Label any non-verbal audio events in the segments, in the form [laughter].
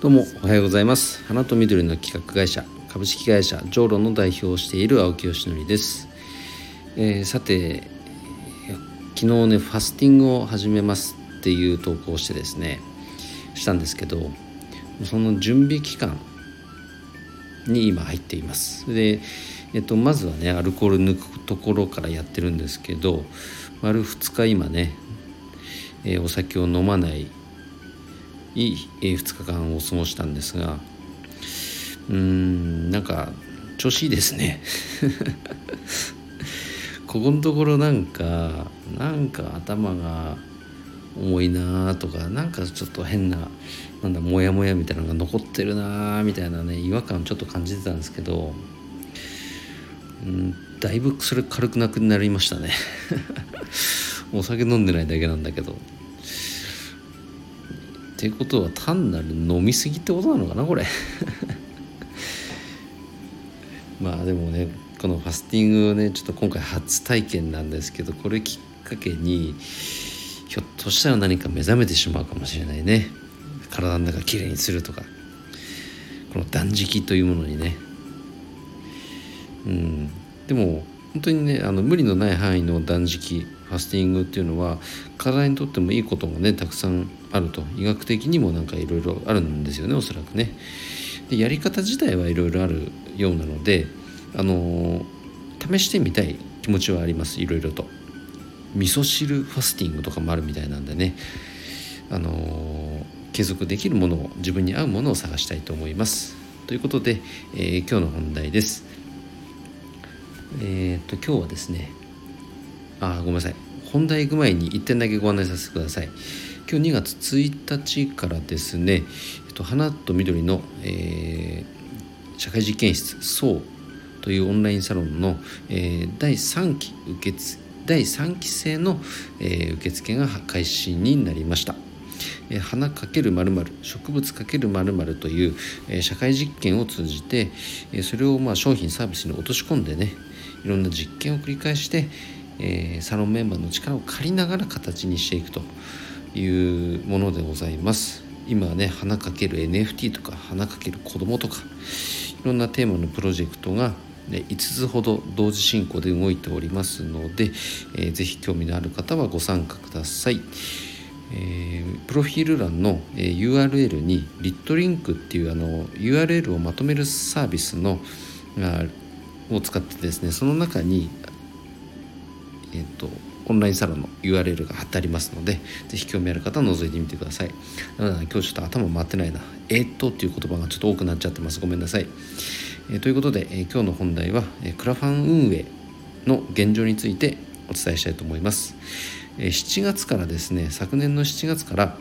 どうもおはようございます。花と緑の企画会社株式会社ジョーロの代表をしている青木よしのりです、えー、さて昨日ねファスティングを始めますっていう投稿をしてですねしたんですけどその準備期間に今入っています。で、えっと、まずはねアルコール抜くところからやってるんですけど丸2日今ね、えー、お酒を飲まないいい2日間を過ごしたんですがうーんなんか調子いいですね。[laughs] ここのところなんかなんか頭が重いなとかなんかちょっと変ななんだモヤモヤみたいなのが残ってるなみたいなね違和感ちょっと感じてたんですけどうんだいぶそれ軽くなくなりましたね。[laughs] お酒飲んでないだけなんだけど。っていうことは単なる飲みすぎってことなのかなこれ。[laughs] まあでもねこのファスティングねちょっと今回初体験なんですけどこれきっかけにひょっとしたら何か目覚めてしまうかもしれないね。体の中きれいにするとか。この断食というものにね。うん。でも本当にねあの無理のない範囲の断食ファスティングっていうのは体にとってもいいことがねたくさんあると医学的にもなんかいろいろあるんですよねおそらくね。でやり方自体はいろいろあるようなので、あの試してみたい気持ちはありますいろいろと。味噌汁ファスティングとかもあるみたいなんでね、あの継続できるものを自分に合うものを探したいと思います。ということで、えー、今日の本題です。え、っと今日はですねあごめんなさい本題行く前に1点だけご案内させてください今日2月1日からですね、えっと、花と緑の、えー、社会実験室そうというオンラインサロンの、えー、第3期受付第3期生の、えー、受付が開始になりました。え花かけるまる植物かけるまるという、え社会実験を通じて、えそれをまあ商品サービスに落とし込んでねいろんな実験を繰り返して、えー、サロンメンバーの力を借りながら形にしていくというものでございます今ね花かける NFT とか花かける子供とかいろんなテーマのプロジェクトがね5つほど同時進行で動いておりますので、えー、ぜひ興味のある方はご参加ください。えー、プロフィール欄の、えー、URL にリットリンクっていうあの URL をまとめるサービスのあを使ってですねその中にえっ、ー、とオンラインサロンの URL が貼ってありますので是非興味ある方は覗いてみてください。なので今日ちょっと頭回ってないな。えー、っとっていう言葉がちょっと多くなっちゃってます。ごめんなさい、えー、ということで、えー、今日の本題は、えクラファン運営の現状についてお伝えしたいと思います、え7月からですね昨年の7月から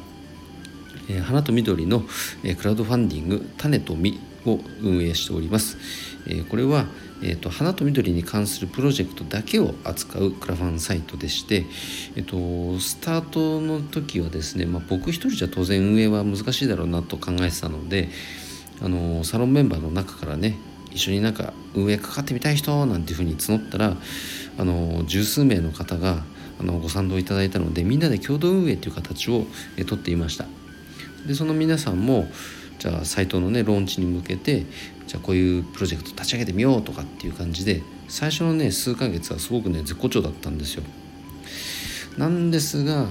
え花と緑の、えクラウドファンディング種と実を運営しております、えこれはえーと、花と緑に関するプロジェクトだけを扱うクラファンサイトでして、えーと、スタートの時はですね、まあ、僕一人じゃ当然運営は難しいだろうなと考えてたのであのサロンメンバーの中からね一緒になんか運営かかってみたい人なんていうふうに募ったらあの十数名の方があのご賛同いただいたのでみんなで共同運営という形を、えとっていました。でその皆さんもじゃあサイトのねローンチに向けてじゃあこういうプロジェクト立ち上げてみようとかっていう感じで最初のね数ヶ月はすごくね絶好調だったんですよ。なんですが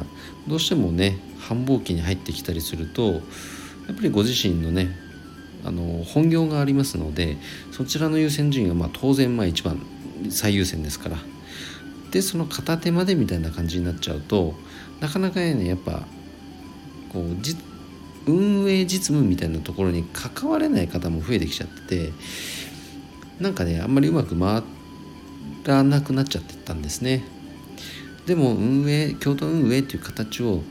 どうしてもね繁忙期に入ってきたりするとやっぱりご自身のねあの本業がありますのでそちらの優先順位はまあ当然まあ一番最優先ですからでその片手までみたいな感じになっちゃうとなかなかねやっぱこうじ運営実務みたいなところに関われない方も増えてきちゃっててなんかねあんまりうまく回らなくなっちゃってたんですね。でも運営共同運営っていう形を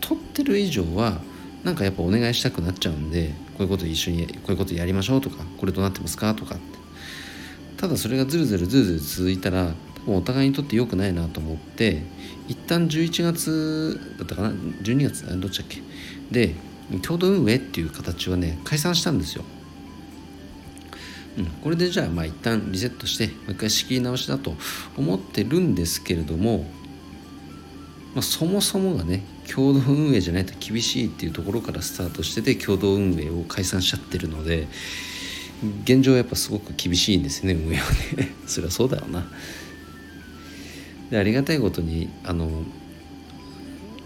取ってる以上はなんかやっぱお願いしたくなっちゃうんでこういうこと一緒にこういうことやりましょうとかこれどうなってますかとかって。ただそれがずるずるずるずる続いたら多分お互いにとって良くないなと思って一旦11月だったかな12月どっちだっけ？で共同運営っていう形はね解散したんですよ。うん、これでじゃあまあ一旦リセットしてもう一回仕切り直しだと思ってるんですけれどもまあ、そもそもがね共同運営じゃないと厳しいっていうところからスタートしてて共同運営を解散しちゃってるので現状やっぱすごく厳しいんですね運営はね [laughs] そりゃそうだよなでありがたいことにあの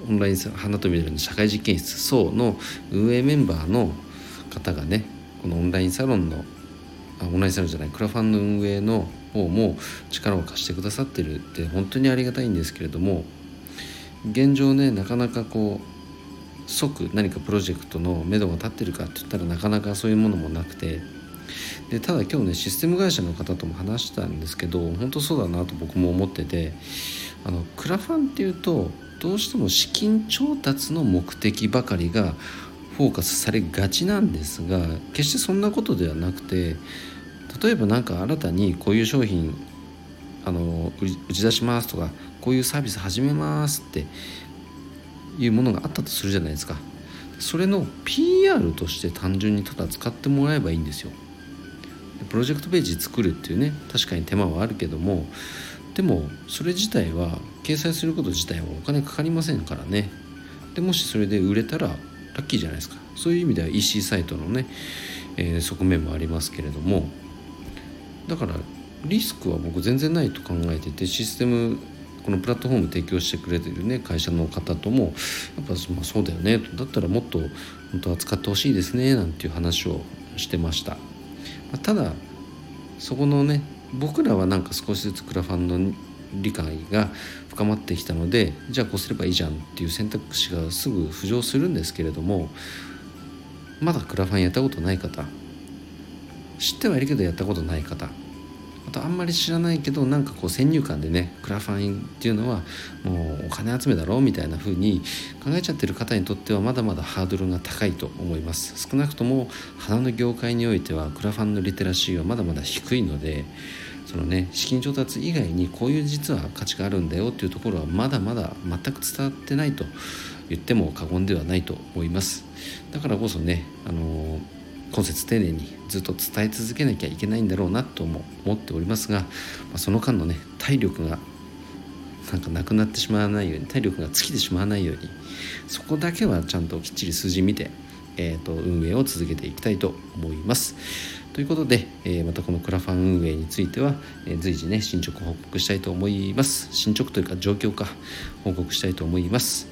オンライン花と緑の社会実験室層の運営メンバーの方がねこのオンラインサロンのあオンラインサロンじゃないクラファンの運営の方も力を貸してくださってるって本当にありがたいんですけれども現状ねなかなかこう即何かプロジェクトの目処が立ってるかって言ったらなかなかそういうものもなくてでただ今日ねシステム会社の方とも話したんですけど本当そうだなと僕も思っててあのクラファンっていうとどうしても資金調達の目的ばかりがフォーカスされがちなんですが決してそんなことではなくて例えば何か新たにこういう商品あの打ち出しますとかこういうサービス始めますっていうものがあったとするじゃないですか。それの PR として単純にただ使ってもらえばいいんですよ。プロジェクトページ作るっていうね確かに手間はあるけどもでもそれ自体は掲載すること自体はお金かかりませんからね。でもしそれで売れたらラッキーじゃないですか。そういう意味では EC サイトのね、えー、側面もありますけれども。だからリスクは僕全然ないと考えててシステムこのプラットフォーム提供してくれてるね会社の方ともやっぱまあそうだよね。だったらもっと本当は使ってほしいですねなんていう話をしてました。ただそこのね僕らはなんか少しずつクラファンの理解が深まってきたのでじゃあこうすればいいじゃんっていう選択肢がすぐ浮上するんですけれどもまだクラファンやったことない方知ってはいるけどやったことない方あとあんまり知らないけどなんかこう先入観でねクラファンっていうのはもうお金集めだろうみたいな風に考えちゃってる方にとってはまだまだハードルが高いと思います。少なくとも花の業界においてはクラファンのリテラシーはまだまだ低いのでそのね資金調達以外にこういう実は価値があるんだよっていうところはまだまだ全く伝わってないと言っても過言ではないと思いますだからこそねあの今節丁寧にずっと伝え続けなきゃいけないんだろうなとも思っておりますが、まあ、その間のね体力がなんかなくなってしまわないように体力が尽きてしまわないようにそこだけはちゃんときっちり数字見て、えーと、運営を続けていきたいと思います。ということで、えー、またこのクラファン運営については、えー、随時ね進捗報告したいと思います。進捗というか状況か報告したいと思います。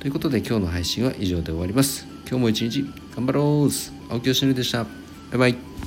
ということで今日の配信は以上で終わります。今日も一日頑張ろう。青木よしのりでした。バイバイ。